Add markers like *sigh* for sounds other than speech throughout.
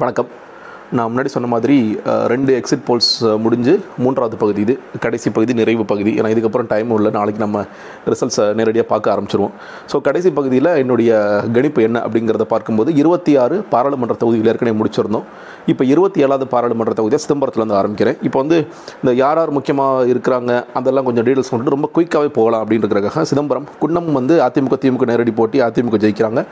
வணக்கம். நான் முன்னாடி சொன்ன மாதிரி ரெண்டு எக்ஸிட் போல்ஸ் முடிஞ்சு மூன்றாவது பகுதி இது கடைசி பகுதி நிறைவு பகுதி. ஏன்னா இதுக்கப்புறம் டைம் உள்ள நாளைக்கு நம்ம ரிசல்ட்ஸை நேரடியாக பார்க்க ஆரம்பிச்சிருவோம். ஸோ கடைசி பகுதியில் என்னுடைய கணிப்பு என்ன அப்படிங்கிறத பார்க்கும்போது இருபத்தி ஆறு பாராளுமன்ற தொகுதியில் ஏற்கனவே முடிச்சிருந்தோம். இப்போ இருபத்தி ஏழாவது பாராளுமன்ற தொகுதியாக சிதம்பரத்துலேருந்து ஆரம்பிக்கிறேன். இப்போ வந்து இந்த யார் யார் முக்கியமாக இருக்கிறாங்க அதெல்லாம் கொஞ்சம் டீட்டெயில்ஸ் கொண்டு ரொம்ப குயிக்காகவே போகலாம் அப்படின்றதுக்காக சிதம்பரம் குன்னம் வந்து அதிமுக திமுக நேரடி போட்டி அதிமுக ஜெயிக்கிறாங்க.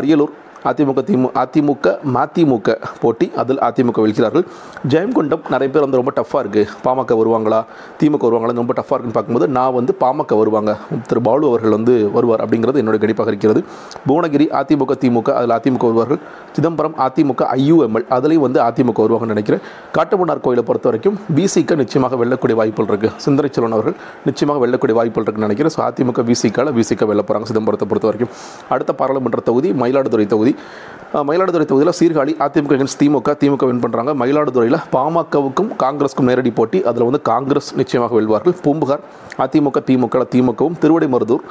அரியலூர் அதிமுக திமு அதிமுக மதிமுக போட்டி அதில் அதிமுக வெல்கிறார்கள். ஜெயங்கொண்டம் நிறைய பேர் வந்து ரொம்ப டஃப்பாக இருக்குது பாமக வருவாங்களா? திமுக வருவாங்களா? ரொம்ப டஃப்பாக இருக்குன்னு பார்க்கும்போது நான் வந்து பாமக வருவாங்க. திரு பாலு அவர்கள் வந்து வருவார் அப்படிங்கிறது என்னுடைய கணிப்பாக இருக்கிறது. புவனகிரி அதிமுக திமுக அதில் அதிமுக வருவார்கள். சிதம்பரம் அதிமுக ஐயூஎம்எல் அதுலேயும் வந்து அதிமுக வருவாங்கன்னு நினைக்கிறேன். காட்டுமன்னார் கோயிலை பொறுத்த வரைக்கும் பிசிக்கு நிச்சயமாக வெல்லக்கூடிய வாய்ப்புகள் இருக்குது சுந்தரை செல்வன் அவர்கள் நிச்சயமாக வெல்லக்கூடிய வாய்ப்புகள் இருக்குன்னு நினைக்கிறேன். ஸோ அதிமுக பிசிக்கால பிசிக்க வெல்ல போகிறாங்க சிதம்பரத்தை பொறுத்த வரைக்கும் அடுத்த பாராளுமன்ற தொகுதி மயிலாடுதுறை தொகுதி. தொகுதி மயிலாடுதுறை தொகுதியில் சீர்காழி அதிமுக against திமுக திமுக வின் பண்ணுறாங்க மயிலாடுதுறையில் பாமகவுக்கும் காங்கிரஸுக்கும் நேரடி போட்டி. அதில் வந்து காங்கிரஸ் நிச்சயமாக வெல்வார்கள். பூம்புகார் அதிமுக திமுக திமுகவும். திருவடைமருதூர்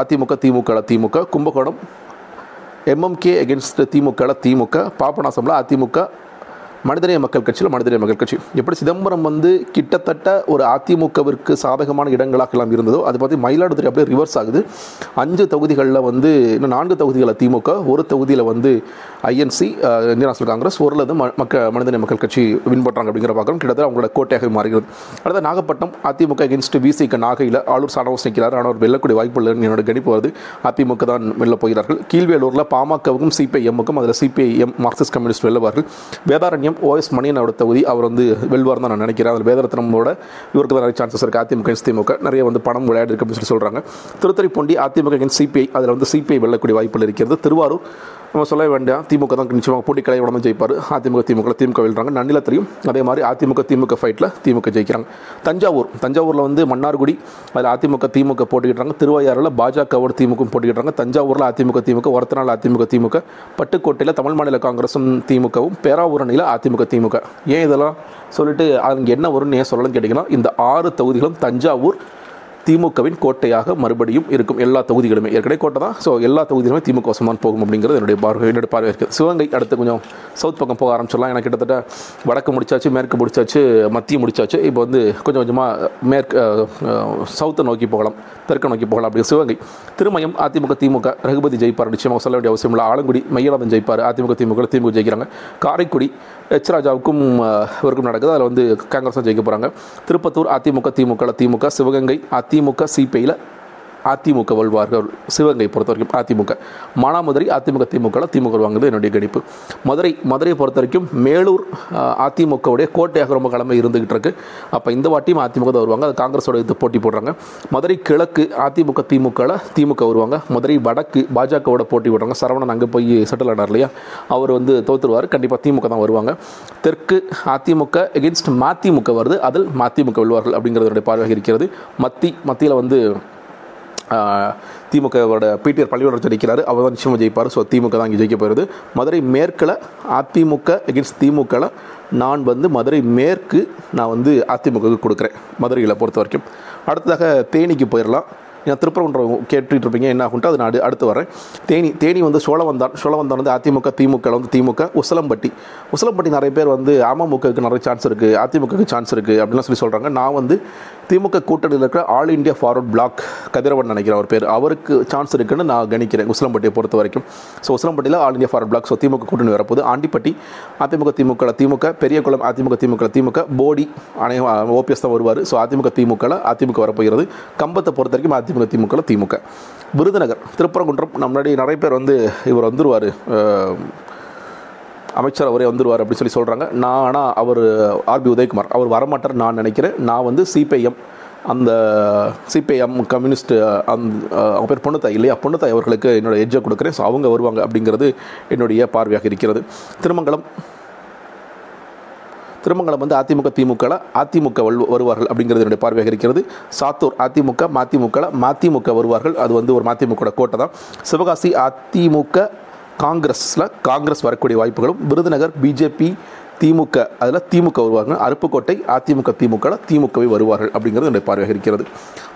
அதிமுக திமுக திமுக. Kumbakonam MMK against DMK DMK. பாபநாசம்ல AIADMK மனிதநேய மக்கள் கட்சியில் மனிதநேய மக்கள் கட்சி. எப்படி சிதம்பரம் வந்து கிட்டத்தட்ட ஒரு அதிமுகவிற்கு சாதகமான இடங்களாக எல்லாம் இருந்ததோ அது பார்த்து மயிலாடுதுறை அப்படியே ரிவர்ஸ் ஆகுது. அஞ்சு தொகுதிகளில் வந்து இன்னும் நான்கு தொகுதிகளில் திமுக ஒரு தொகுதியில் வந்து ஐஎன்சி இந்திய நேஷனல் காங்கிரஸ் ஒரு ம- மக்க மனிதநேய மக்கள் கட்சி வின் பண்ணுறாங்க அப்படிங்கிற பார்க்குறோம். கிட்டத்தட்ட அவங்களோட கோட்டையாக மாறுகிறது அடுத்த நாகப்பட்டினம் அதிமுக அகேன்ஸ்ட் விசிக்கு நாகையில் ஆளூர் சாணவஸ் நிற்கிறார் ஆனால் அவர் வெல்லக்கூடிய வாய்ப்பு இல்லைன்னு என்னோட கணிப்பு வருது. அதிமுக தான் வெல்ல போகிறார்கள். கீழ்வேலூரில் பாமகவுக்கும் சிபிஐஎம்முக்கும் அதில் சிபிஐஎம் மார்க்சிஸ்ட் கம்யூனிஸ்ட் வெல்லுவார்கள். வேதாரண்யம் ஓஎஸ் மணியனோட தொகுதி அவர் வந்து வெல்வார் தான் நான் நினைக்கிறேன். அதில் வேதரத்னமோட இவருக்கு தான் நிறைய சான்சஸ் இருக்குது அதிமுக திமுக. நிறைய வந்து பணம் விளையாடிருக்கு அப்படின்னு சொல்லி சொல்கிறாங்க திருத்துறைப்பூண்டி அதிமுக சிபிஐ அதில் வந்து சிபிஐ வெல்லக்கூடிய வாய்ப்புகள் இருக்கிறது. திருவாரூர் நம்ம சொல்ல வேண்டாம் திமுக தான் நிச்சயமாக போட்டி கலை உடம்பு ஜெயிப்பார். அதிமுக திமுக திமுக வெல்றாங்க. தெரியும். அதே மாதிரி அதிமுக திமுக ஃபைட்டில் திமுக ஜெயிக்கிறாங்க. தஞ்சாவூர் தஞ்சாவூரில் வந்து மன்னார்குடி அதில் அதிமுக திமுக போட்டிக்கிட்டாங்க திருவையாறில் பாஜகவோட திமுக போட்டிக்கிட்டாங்க தஞ்சாவூரில் அதிமுக திமுக ஒருத்தநாள் அதிமுக திமுக பட்டுக்கோட்டையில் தமிழ் மாநில காங்கிரஸும் திமுகவும் பேராவூரணியில் அதிமுக திமுக. ஏன் இதெல்லாம் சொல்லிட்டு அங்கே என்ன வரும்னு ஏன் சொல்லலன்னு கேட்டிங்கன்னா இந்த ஆறு தொகுதிகளும் தஞ்சாவூர் திமுகவின் கோட்டையாக மறுபடியும் இருக்கும் எல்லா தொகுதிகளுமே. ஏற்கனவே கோட்டை தான். ஸோ எல்லா தொகுதிகளுமே திமுக வசமாக போகும் அப்படிங்கிறது என்னுடைய பார்வை என்னுடைய பார்வை இருக்குது சிவகங்கை அடுத்து கொஞ்சம் சவுத் பக்கம் போக ஆரம்பிச்சிடலாம். எனக்கு கிட்டத்தட்ட வடக்கு முடிச்சாச்சு மேற்கு முடிச்சாச்சு மத்திய முடிச்சாச்சு. இப்போ வந்து கொஞ்சம் கொஞ்சமாக மேற்கு சவுத்தை நோக்கி போகலாம் தெற்கு நோக்கி போகலாம் அப்படி சிவகங்கை. திருமயம் அதிமுக திமுக ரகுபதி ஜெயிப்பார். நிச்சயமாக சொல்ல வேண்டிய அவசியம் இல்லை. ஆலங்குடி மையநாதன் ஜெயிப்பார். அதிமுக திமுக திமுக ஜெயிக்கிறாங்க. காரைக்குடி எச் ராஜாவுக்கும் இவருக்கும் நடக்குது. அதில் வந்து காங்கிரஸ் ஜெயிக்க போகிறாங்க திருப்பத்தூர் அதிமுக திமுக திமுக சிவகங்கை அதிமுக சிபிஐயில் அதிமுக வெல்வார்கள். சிவகங்கை பொறுத்த வரைக்கும் அதிமுக. மானாமதுரை அதிமுக திமுக திமுக வருவாங்கிறது என்னுடைய கணிப்பு. மதுரை மதுரையை பொறுத்த வரைக்கும் மேலூர் அதிமுகவுடைய கோட்டையாக ரொம்ப கிழமை இருந்துகிட்டு இருக்கு. அப்போ இந்த வாட்டியும் அதிமுக தான் வருவாங்க. அது காங்கிரஸோட இது போட்டி போடுறாங்க. மதுரை கிழக்கு அதிமுக திமுகவில் திமுக வருவாங்க. மதுரை வடக்கு பாஜகவோட போட்டி போடுறாங்க. சரவணன் அங்கே போய் செட்டில் ஆனார் இல்லையா? அவர் வந்து தோத்துருவார். கண்டிப்பாக திமுக தான் வருவாங்க. தெற்கு அதிமுக எகென்ஸ்ட் மதிமுக வருது. அதில் மதிமுக வெல்வார்கள் அப்படிங்கிறதுடைய பார்வையாக இருக்கிறது. மத்தி மத்தியில் வந்து திமுகவோட பிடிஆர் பள்ளியோட ஜெயிக்கிறாரு. அவர் தான் நிச்சயமாக ஜெயிப்பார். ஸோ திமுக தான் இங்கே ஜெயிக்க போகிறது மதுரை மேற்கில் அதிமுக எகென்ஸ்ட் திமுகவில் நான் வந்து மதுரை மேற்கு நான் வந்து அதிமுகவுக்கு கொடுக்குறேன். மதுரையில் பொறுத்த வரைக்கும். அடுத்ததாக தேனிக்கு போயிடலாம் ஏன்னா திருப்பரங்குன்றம் கேட்டுட்டு இருப்பீங்க என்ன ஆகுன்ட்டு அது நான் அடு- அடுத்து வரேன் தேனி தேனி வந்து சோழவந்தான் சோழவந்தான் வந்து அதிமுக திமுக வந்து திமுக உசலம்பட்டி. உசலம்பட்டி நிறைய பேர் வந்து அமமுகவுக்கு நிறைய சான்ஸ் இருக்குது அதிமுகவுக்கு சான்ஸ் இருக்குது அப்படின்லாம் சொல்லி சொல்கிறாங்க நான் வந்து திமுக கூட்டணியில் இருக்கிற all India forward bloc Kathiravan நினைக்கிறேன் அவர் பேர். அவருக்கு சான்ஸ் இருக்குன்னு நான் கணிக்கிறேன் உசிலம்பட்டியை பொறுத்த வரைக்கும். So உசிலம்பட்டியில் all India forward bloc so DMK கூட்டணி வரப்போது ஆண்டிப்பட்டி அதிமுக திமுக திமுக பெரியகுளம் அதிமுக திமுக திமுக போடி அனை ஓபிஎஸ் தான் வருவார். ஸோ அதிமுக திமுக அதிமுக வரப்போகிறது. கம்பத்தை பொறுத்த வரைக்கும் அதிமுக திமுக திமுக. விருதுநகர் திருப்பரங்குன்றம். நம்ம முன்னாடி நிறைய பேர் வந்து இவர் வந்துடுவார் அமைச்சர் அவரே வந்துருவார் அப்படின்னு சொல்லி சொல்கிறாங்க நான் ஆனால் அவர் ஆர்பி உதயகுமார். அவர் வரமாட்டார் நான் நினைக்கிறேன். நான் வந்து சிபிஐஎம் அந்த சிபிஐஎம் கம்யூனிஸ்ட் அந்த அவங்க பேர் பொண்ணுத்தாய் இல்லையா? பொண்ணுத்தாய் அவர்களுக்கு என்னோடய எஜ்ஜை கொடுக்குறேன். ஸோ அவங்க வருவாங்க அப்படிங்கிறது என்னுடைய பார்வையாக இருக்கிறது. திருமங்கலம் திருமங்கலம் வந்து அதிமுக திமுக அதிமுக வருவார்கள் அப்படிங்கிறது என்னுடைய பார்வையாக இருக்கிறது சாத்தூர் அதிமுக மதிமுக மதிமுக வருவார்கள். அது வந்து ஒரு மதிமுக கோட்டை தான். சிவகாசி அதிமுக காங்கிரஸில் காங்கிரஸ் வரக்கூடிய வாய்ப்புகளும். விருதுநகர் பிஜேபி திமுக அதில் திமுக வருவாங்க. அருப்புக்கோட்டை அதிமுக திமுக திமுகவை வருவார்கள் அப்படிங்கிறது என்னுடைய பார்வையாக இருக்கிறது.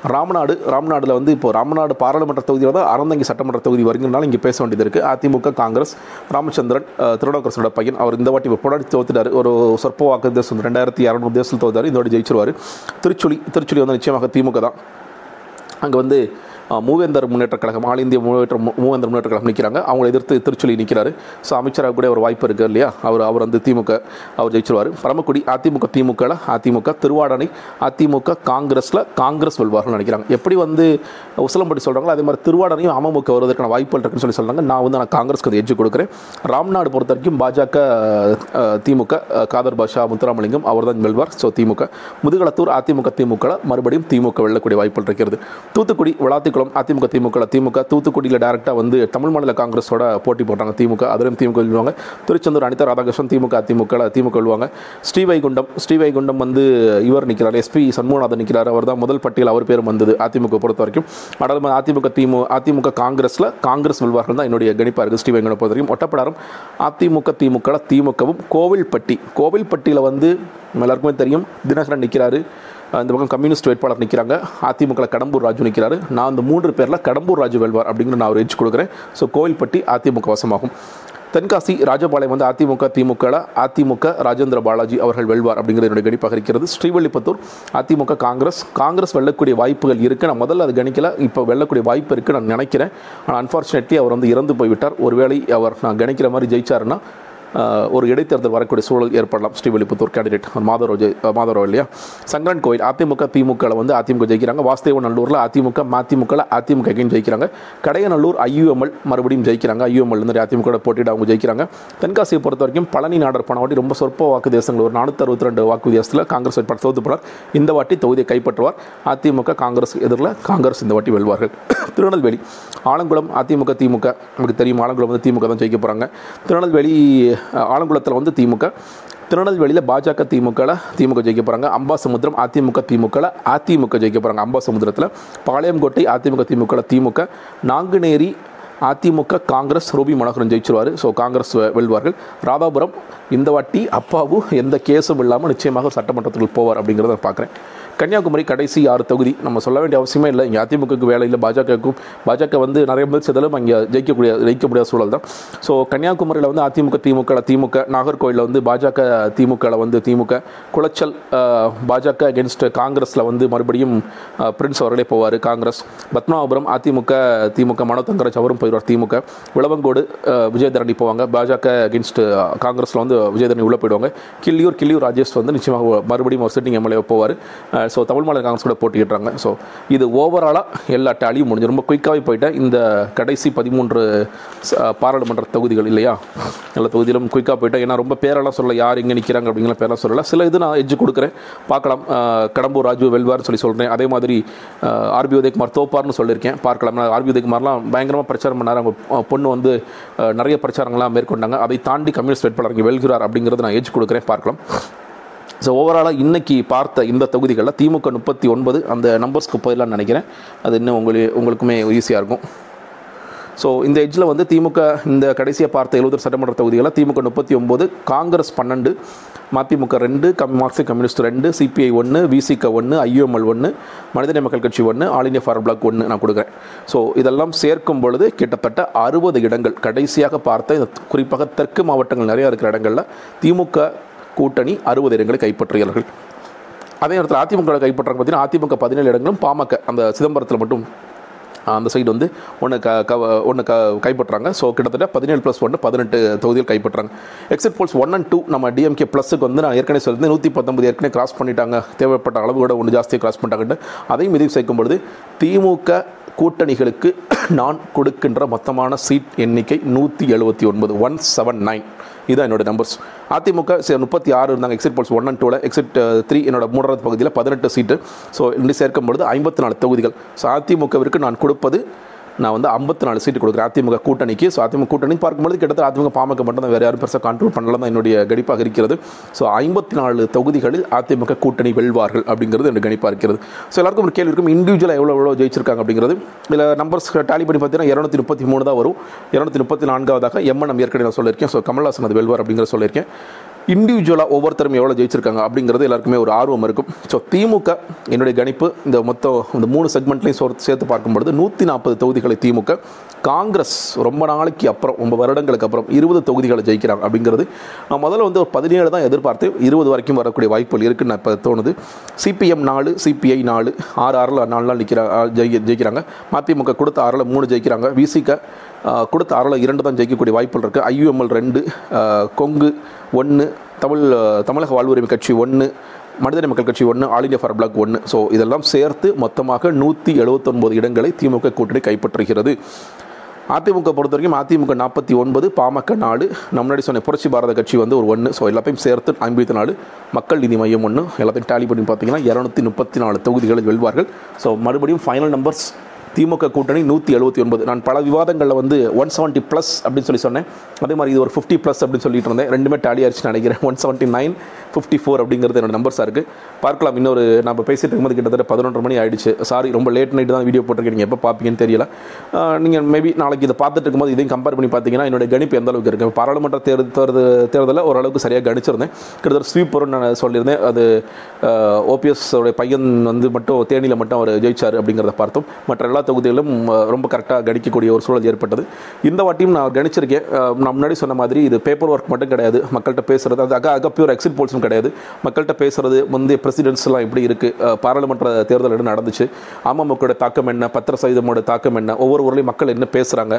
ராமநாடு ராமநாடில் வந்து இப்போ ராமநாடு பாராளுமன்ற தொகுதியில் தான் அறந்தங்கி சட்டமன்ற தொகுதி வருங்கிறனால இங்கே பேச வேண்டியது இருக்குது அதிமுக காங்கிரஸ் ராமச்சந்திரன் அஹ், திருநாவுக்கரசோட பையன் அவர் இந்த வாட்டி போராடி தோத்துட்டார். ஒரு சொற்ப வாக்கு தேசம் ரெண்டாயிரத்தி இரநூறு தேசத்தில் தோத்தார் இந்த வாட்டி ஜெயிச்சிருவார். திருச்சுழி திருச்சுழி வந்து நிச்சயமாக திமுக தான். அங்கே வந்து மூவேந்தர் முன்னேற்ற கழகம் ஆல் இந்திய முன்னேற்ற மூவேந்தர் முன்னேற்ற கழகம் நிற்கிறாங்க அவங்களை எதிர்த்து திருச்சொலி நிற்கிறாரு ஸோ அமைச்சராக கூட ஒரு வாய்ப்பு இருக்குது இல்லையா? அவர் அவர் வந்து திமுக அவர் ஜெயிச்சிருவார். பரமக்குடி அதிமுக திமுகவில் அதிமுக திருவாடனை அதிமுக காங்கிரஸில் காங்கிரஸ் வெல்வார்கள் நினைக்கிறாங்க. எப்படி வந்து உசலம்பட்டி சொல்கிறாங்களோ அதே மாதிரி திருவாடனையும் அமமுக வருவதற்கான வாய்ப்புகள் இருக்குன்னு சொல்லி சொல்கிறாங்க நான் வந்து நான் காங்கிரஸ்க்கு அதை எஜ்ஜு கொடுக்குறேன். ராம்நாடு பொறுத்த வரைக்கும் பாஜக திமுக காதர் பாஷா முத்துராமலிங்கம் அவர் தான் வெல்வார். ஸோ திமுக. முதுகளத்தூர் அதிமுக திமுக மறுபடியும் திமுக வெல்லக்கூடிய வாய்ப்புகள் இருக்கிறது. தூத்துக்குடி விளாத்திக்குளம் அதிமுக திமுக திமுக தூத்துக்குடியில் டேரெக்டாக வந்து தமிழ் மாநில காங்கிரஸோட போட்டி போட்டாங்க. திமுக அதிலும் திமுக வெல்வாங்க. திருச்செந்தூர் அனிதா ராதாகிருஷ்ணன் திமுக அதிமுக திமுக வெல்வாங்க. ஸ்ரீவைகுண்டம் ஸ்ரீவைகுண்டம் வந்து இவர் நிற்கிறார் எஸ்பி சண்முகநாதன் நிற்கிறார் அவர் தான் முதல் பட்டியல் அவர் பேரும் வந்தது அதிமுக பொறுத்த வரைக்கும். அடல் அதிமுக திமு அதிமுக காங்கிரஸில் காங்கிரஸ் வெல்வார்கள் தான் என்னுடைய கணிப்பாக இருக்குது ஸ்ரீவைகுண்டம் பொறுத்த வரைக்கும் ஒட்டப்படாரம். அதிமுக திமுக திமுகவும் கோவில்பட்டி கோவில்பட்டியில் வந்து எல்லாருக்குமே தெரியும். தினகரன் நிற்கிறாரு இந்த பக்கம் கம்யூனிஸ்ட் வேட்பாளர் நிற்கிறாங்க அதிமுக கடம்பூர் ராஜு நிற்கிறாரு நான் அந்த மூன்று பேரில் கடம்பூர் ராஜு வெல்வார் அப்படிங்கிற நான் ஒரு எஜ் கொடுக்குறேன். ஸோ கோவில்பட்டி அதிமுக வசமாகும். தென்காசி ராஜபாளையம் வந்து அதிமுக திமுக அதிமுக ராஜேந்திர பாலாஜி அவர்கள் வெல்வார் அப்படிங்கிறது என்னுடைய கணிப்பாக இருக்கிறது. ஸ்ரீவல்லிபுத்தூர் அதிமுக காங்கிரஸ். காங்கிரஸ் வெல்லக்கூடிய வாய்ப்புகள் இருக்குது நான் முதல்ல அது கணிக்கல. இப்போ வெல்லக்கூடிய வாய்ப்பு இருக்குது நான் நினைக்கிறேன். ஆனால் அன்ஃபார்ச்சுனேட்லி அவர் வந்து இறந்து போய்விட்டார். ஒருவேளை அவர் நான் கணிக்கிற மாதிரி ஜெயிச்சாருன்னா ஒரு இடைத்தேர்தல் வரக்கூடிய சூழல் ஏற்படலாம். ஸ்ரீவில்லிபுத்தூர் கேண்டிடேட் மாதவராவ் ஜெய் மாதவராவ் இல்லையா? சங்கரன் கோயில் அதிமுக திமுகவில் வந்து அதிமுக ஜெயிக்கிறாங்க. வாசுதேவநல்லூரில் அதிமுக மதிமுகவில் அதிமுக ஜெயிக்கிறாங்க. கடையநல்லூர் ஐயுஎம்எல் மறுபடியும் ஜெயிக்கிறாங்க. ஐயுஎம்எல் இருந்து அதிமுக போட்டிட்டு அவங்க ஜெயிக்கிறாங்க. தென்காசியை பொறுத்த வரைக்கும் பழனி நாடர் போன வாட்டி ரொம்ப சொற்ப வாக்கு தேசங்கள். ஒரு நானூற்றி அறுபத்தி ரெண்டு வாக்கு வித்தியாசத்தில் காங்கிரஸ் வேட்பாளர் தோத்து போனார் இந்த வாட்டி தொகுதியை கைப்பற்றுவார். அதிமுக காங்கிரஸ் எதிரில் காங்கிரஸ் இந்த வாட்டி வெல்வார்கள். *coughs* திருநெல்வேலி ஆலங்குளம் அதிமுக திமுக. நமக்கு தெரியும் ஆலங்குளம் வந்து திமுக தான் ஜெயிக்க போகிறாங்க திருநெல்வேலி ஆலங்குளத்தில் வந்து திமுக திருநெல்வேலியில் பாஜக திமுகவில் திமுக ஜெயிக்க போகிறாங்க அம்பாசமுத்திரம் அதிமுக திமுகவில் அதிமுக ஜெயிக்க போகிறாங்க அம்பாசமுத்திரத்தில் பாளையங்கோட்டை அதிமுக திமுகவில் திமுக நாங்குநேரி அதிமுக காங்கிரஸ் ரூபி மனோகரன் ஜெயிச்சிருவார். ஸோ காங்கிரஸ் வெல்வார்கள். ராதாபுரம் இந்த வாட்டி அப்பாவும் எந்த கேஸும் இல்லாமல் நிச்சயமாக சட்டமன்றத்துக்குள் சட்டமன்றத்துக்கு போவார் அப்படிங்கிறத நான் பார்க்குறேன் கன்னியாகுமரி கடைசி ஆறு தொகுதி. நம்ம சொல்ல வேண்டிய அவசியமே இல்லை. இங்கே அதிமுகவுக்கு வேலை இல்லை பாஜகவுக்கும். பாஜக வந்து நிறைய முயற்சிதாலும் அங்கே ஜெயிக்கக்கூடிய ஜெயிக்க முடியாத சூழல் தான். ஸோ கன்னியாகுமரியில் வந்து அதிமுக திமுக திமுக. நாகர்கோயிலில் வந்து பாஜக திமுகவில் வந்து திமுக. குளச்சல் பாஜக அகேன்ஸ்ட் காங்கிரஸில் வந்து மறுபடியும் பிரின்ஸ் அவர்களே போவார் காங்கிரஸ். பத்மநாபபுரம் அதிமுக திமுக. மனோ தங்கராஜ் அவரும் போயிடுவார் திமுக. விளவங்கோடு விஜயதரணி போவாங்க. பாஜக அகேன்ஸ்ட் காங்கிரஸில் வந்து விஜயதரணி உள்ளே போயிடுவாங்க. கிள்ளியூர் கிள்ளியூர் ராஜேஷ் வந்து நிச்சயமாக மறுபடியும் ஒரு சிட்டிங் எம்எல்ஏ போவார். ஸோ தமிழ் மாநில காங்கிரஸ் கூட போட்டிக்கிட்டாங்க ஸோ இது ஓவராலாக எல்லா டேலியும் முடிஞ்சு ரொம்ப குயிக்காகவே போயிட்டேன் இந்த கடைசி பதிமூன்று பாராளுமன்ற தொகுதிகள் இல்லையா? எல்லா தொகுதியிலும் குயிக்காக போயிட்டேன் ஏன்னா ரொம்ப பேரெல்லாம் சொல்லலை யார் இங்கே நிற்கிறாங்க அப்படிங்கிற பேரெல்லாம் சொல்லலை. சில இது நான் எஜ்ஜு கொடுக்குறேன். பார்க்கலாம். கடம்பூர் ராஜு வெல்வார்னு சொல்லி சொல்கிறேன் அதே மாதிரி ஆர்பி உதயகுமார் தோப்பார்னு சொல்லியிருக்கேன். பார்க்கலாம். ஆர்பி உதயகுமார்லாம் பயங்கரமாக பிரச்சாரம் பண்ணார். அவங்க பொண்ணு வந்து நிறைய பிரச்சாரங்கள்லாம் மேற்கொண்டாங்க. அதை தாண்டி கம்யூனிஸ்ட் வேட்பாளர் இங்கே வெல்கிறார் அப்படிங்கிறது நான் எஜ் கொடுக்குறேன். பார்க்கலாம். ஸோ ஓவராலாக இன்றைக்கி பார்த்த இந்த தொகுதிகளில் திமுக முப்பத்தி ஒன்பது அந்த நம்பர்ஸ்க்கு போயிடலாம்னு நினைக்கிறேன். அது இன்னும் உங்களுக்கு உங்களுக்குமே ஈஸியாக இருக்கும். ஸோ இந்த எட்ஜில் வந்து திமுக இந்த கடைசியாக பார்த்த எழுபது சட்டமன்ற தொகுதிகளில் திமுக முப்பத்தி ஒம்பது காங்கிரஸ் பன்னெண்டு மதிமுக ரெண்டு கம் மார்க்சிஸ்ட் கம்யூனிஸ்ட் ரெண்டு சிபிஐ ஒன்று விசிக ஒன்று ஐஎம்எல் ஒன்று மனிதநேய மக்கள் கட்சி ஒன்று ஆல் இண்டியா ஃபார் பிளாக் ஒன்று நான் கொடுக்குறேன். ஸோ இதெல்லாம் சேர்க்கும் பொழுது கிட்டத்தட்ட அறுபது இடங்கள் கடைசியாக பார்த்த இந்த குறிப்பாக தெற்கு மாவட்டங்கள் நிறையா இருக்கிற இடங்களில் திமுக கூட்டணி அறுபது இடங்களை கைப்பற்றுகிறார்கள். அதே நேரத்தில் அதிமுக கைப்பற்றாங்க பார்த்தீங்கன்னா அதிமுக பதினேழு இடங்களும் பாமக அந்த சிதம்பரத்தில் மட்டும் அந்த சைடு வந்து ஒன்று க க ஒன்று க கைப்பற்றாங்க. ஸோ கிட்டத்தட்ட பதினேழு ப்ளஸ் ஒன்று பதினெட்டு தொகுதியில் கைப்பற்றாங்க. Exit polls one and two நம்ம டிஎம்கே ப்ளஸுக்கு வந்து நான் ஏற்கனவே சொல்லியிருந்தேன் நூற்றி பத்தொம்பது ஏற்கனவே கிராஸ் பண்ணிட்டாங்க. தேவைப்பட்ட அளவு கூட ஒன்று ஜாஸ்தியாக கிராஸ் பண்ணிட்டாங்கன்ட்டு. அதையும் மிதிவு சேர்க்கும் பொழுது திமுக கூட்டணிகளுக்கு நான் கொடுக்கின்ற மொத்தமான சீட் எண்ணிக்கை நூற்றி எழுபத்தி ஒன்பது ஒன் செவன் நைன் இதுதான் என்னோட நம்பர்ஸ் அதிமுக சரி, முப்பத்தி ஆறு இருந்தாங்க எக்ஸிட் போல்ஸ் ஒன் அண்ட் டூவில் எக்ஸிட் த்ரீ என்னோட மூன்றாவது பகுதியில் பதினெட்டு சீட்டு ஸோ இன்னும் சேர்க்கும் பொழுது ஐம்பத்தி நாலு தொகுதிகள். ஸோ அதிமுகவிற்கு நான் கொடுப்பது நான் வந்து ஐம்பத்தி நாலு சீட்டு கொடுக்குறேன். அதிமுக கூட்டணிக்கு. ஸோ அதிமுக கூட்டணி பார்க்கும்போது கிட்டத்தட்ட அதிமுக பாமக மட்டும் தான் வேறு யாரும் பெருசாக கண்ட்ரோல் பண்ணலாம் தான் என்னுடைய கணிப்பாக இருக்கிறது. ஸோ ஐம்பத்தி நாலு தொகுதிகளில் அதிமுக கூட்டணி வெல்வார்கள் அப்படிங்கிறது என்னுடைய கணிப்பாக இருக்கிறது. ஸோ எல்லாருக்கும் ஒரு கேள்வி இருக்கும். இண்டிவிஜுவலாக எவ்வளோ எவ்வளோ ஜெயிச்சிருக்காங்க அப்படிங்கிறது. இதில் நம்பர்ஸ் டேலி பண்ணி பார்த்தீங்கன்னா இரநூத்தி முப்பத்தி மூணு தான் வரும். இரநூத்தி முப்பத்தி நான்காவதாக எம்என்எம் ஏற்கனவே நான் சொல்லியிருக்கேன். ஸோ கமல்ஹாசன் அது வெல்வார் அப்படிங்கிற சொல்லியிருக்கேன். இண்டிவிஜுவலாக ஒவ்வொருத்தரும் எவ்வளோ ஜெயிச்சிருக்காங்க அப்படிங்கிறது எல்லாருக்குமே ஒரு ஆர்வம் இருக்கும். ஸோ திமுக என்னுடைய கணிப்பு இந்த மொத்தம் இந்த மூணு செக்மெண்ட்லையும் சோ சேர்த்து பார்க்கும்பொழுது நூற்றி நாற்பது தொகுதிகளை திமுக காங்கிரஸ் ரொம்ப நாளைக்கு அப்புறம் ரொம்ப வருடங்களுக்கு அப்புறம் இருபது தொகுதிகளை ஜெயிக்கிறாங்க அப்படிங்கிறது நான் முதல்ல வந்து ஒரு பதினேழு தான் எதிர்பார்த்தேன். இருபது வரைக்கும் வரக்கூடிய வாய்ப்புகள் இருக்குன்னு நான் இப்போ தோணுது. சிபிஎம் நாலு சிபிஐ நாலு ஆறு ஆறில் நாலு நாள் நிற்கிறாங்க ஜெயி ஜெயிக்கிறாங்க. மதிமுக கொடுத்த ஆறில் மூணு ஜெயிக்கிறாங்க. விசிக கொடுத்த ஆறில் இரண்டு தான் ஜெயிக்கக்கூடிய வாய்ப்புகள் இருக்குது ஐயுஎம்எல் ரெண்டு கொங்கு ஒன்று தமிழ் தமிழக வாழ்வுரிமை கட்சி ஒன்று மனிதநேய மக்கள் கட்சி ஒன்று ஆல் இண்டியா ஃபார் பிளாக் ஒன்று ஸோ இதெல்லாம் சேர்த்து மொத்தமாக நூற்றி எழுபத்தொன்பது இடங்களை திமுக கூட்டணி கைப்பற்றுகிறது. அதிமுக பொறுத்த வரைக்கும் அதிமுக நாற்பத்தி ஒன்பது பாமக நாலு. முன்னாடி சொன்ன புரட்சி பாரத கட்சி வந்து ஒரு ஒன்று ஸோ எல்லாத்தையும் சேர்த்து ஐம்பத்தி நாலு. மக்கள் நீதி மையம் ஒன்று எல்லாத்தையும் டேலி பண்ணி பார்த்தீங்கன்னா இரநூத்தி முப்பத்தி நாலு தொகுதிகளில் வெல்வார்கள். ஸோ மறுபடியும் ஃபைனல் நம்பர்ஸ் திமுக கூட்டணி நூற்றி எழுபத்தி ஒன்பது. நான் பல விவாதங்களில் வந்து ஒன் செவன்ட்டி ப்ளஸ் அப்படின்னு சொல்லி சொன்னேன். அதே மாதிரி இது ஒரு ஃபிஃப்டி ப்ளஸ் அப்படின்னு சொல்லிட்டு இருந்தேன். ரெண்டுமே டாலி ஆயிடுச்சு நினைக்கிறேன். One seventy nine fifty four அப்படிங்கிறது என்னோட நம்பர்ஸாக இருக்குது பார்க்கலாம். இன்னொரு நம்ம பேசிட்டு இருக்கும்போது கிட்டத்தட்ட பதினொன்று மணி ஆயிடுச்சு. சாரி ரொம்ப லேட் நைட் தான் வீடியோ போட்டிருக்கீங்க எப்போ பார்ப்பீங்கன்னு தெரியல. நீங்கள் மேபி நாளைக்கு இதை பார்த்துட்டு இருக்கும்போது இதையும் கம்பேர் பண்ணி பார்த்தீங்கன்னா என்னோட கணிப்பு எந்த அளவுக்கு இருக்குது பாராளுமன்ற தேர்தல் தேர்தலில் ஓரளவுக்கு சரியாக கணிச்சிருந்தேன். கிட்டத்தட்ட ஸ்வீப் வரும்னு நான் சொல்லியிருந்தேன். அது ஓபிஎஸ் பையன் வந்து மட்டும் தேனியில் மட்டும் அவர் ஜெயிச்சார் அப்படிங்கிறத பார்த்தோம். மற்ற எல்லா தொகுதிகளும் ரொம்ப கரெக்டாக கணிக்கக்கூடிய ஒரு சூழல் ஏற்பட்டது. இந்த வாட்டியும் நான் கணிச்சிருக்கேன். நான் முன்னாடி சொன்ன மாதிரி இது பேப்பர் ஒர்க் மட்டும் கிடையாது. மக்கள்கிட்ட பேசுறது அது அக அக பியூர் எக்ஸிட் போல்ஸும் கிடையாது. மக்கள்கிட்ட பேசுறது முந்தைய பிரசிடென்ட்ஸ்லாம் எப்படி இருக்குது பாராளுமன்ற தேர்தல் என்ன நடந்துச்சு? அமமுகோட தாக்கம் என்ன? பத்திர சதவீதமோட தாக்கம் என்ன? ஒவ்வொரு ஊர்லேயும் மக்கள் என்ன பேசுகிறாங்க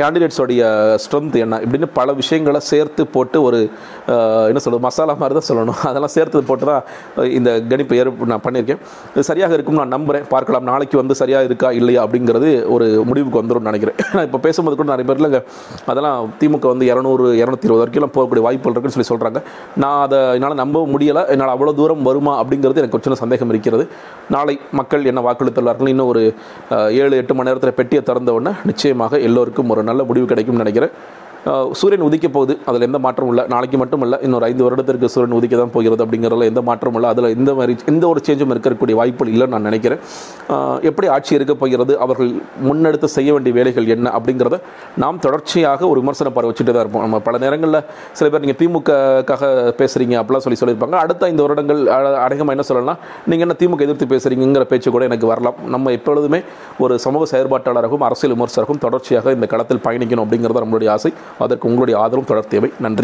கேண்டிடேட்ஸோடைய ஸ்ட்ரென்த் என்ன? இப்படின்னு பல விஷயங்களை சேர்த்து போட்டு ஒரு என்ன சொல்வது மசாலா மாதிரி தான் சொல்லணும். அதெல்லாம் சேர்த்து போட்டு தான் இந்த கணிப்பு ஏற் நான் பண்ணியிருக்கேன். இது சரியாக இருக்கும் நான் நம்புகிறேன் பார்க்கலாம். நாளைக்கு வந்து சரியாக இருக்கா? இல்லை இல்லையா அப்படிங்கிறது ஒரு முடிவுக்கு வந்துடும் நினைக்கிறேன். *laughs* நான் இப்போ பேசும்போது கூட நிறைய பேர் இல்லைங்க. அதெல்லாம் திமுக வந்து இரநூறு இரநூத்தி இருபது வரைக்கும் போகக்கூடிய வாய்ப்புகள் இருக்குன்னு சொல்லி சொல்கிறாங்க நான் அதை என்னால் நம்ப முடியலை. என்னால் அவ்வளோ தூரம் வருமா அப்படிங்கிறது எனக்கு ஒரு சின்ன சந்தேகம் இருக்கிறது. நாளை மக்கள் என்ன வாக்களித்துள்ளார்கள்? இன்னும் ஒரு ஏழு எட்டு மணி நேரத்தில் பெட்டியை திறந்த உடனே நிச்சயமாக எல்லோருக்கும் ஒரு நல்ல முடிவு கிடைக்கும்னு நினைக்கிறேன். சூரியன் உதிக்க போகுது. அதில் எந்த மாற்றமும் இல்லை. நாளைக்கு மட்டும் இல்லை. இன்னொரு ஐந்து வருடத்திற்கு சூரியன் உதிக்க தான் போகிறது அப்படிங்கிறதுல எந்த மாற்றமும் இல்லை. அதில் எந்த மாதிரி எந்த ஒரு சேஞ்சும் இருக்கக்கூடிய வாய்ப்புகள் இல்லைன்னு நான் நினைக்கிறேன். எப்படி ஆட்சி இருக்க போகிறது? அவர்கள் முன்னெடுத்து செய்ய வேண்டிய வேலைகள் என்ன? அப்படிங்கிறத நாம் தொடர்ச்சியாக ஒரு விமர்சன பார்வை வச்சுட்டு தான் இருப்போம். நம்ம பல நேரங்களில் சில பேர் நீங்கள் திமுகக்காக பேசுகிறீங்க அப்படிலாம் சொல்லி சொல்லியிருப்பாங்க. அடுத்த ஐந்து வருடங்கள் அடகமாக என்ன சொல்லலாம் நீங்கள் என்ன திமுக எதிர்த்து பேசுகிறீங்கிற பேச்சு கூட எனக்கு வரலாம். நம்ம எப்பொழுதுமே ஒரு சமூக செயற்பாட்டாளராகவும் அரசியல் விமர்சகரும் தொடர்ச்சியாக இந்த களத்தில் பயணிக்கணும் அப்படிங்கிறது நம்மளுடைய ஆசை. அதற்கு உங்களுடைய ஆதரவும் தொடர் தேவை. நன்றி.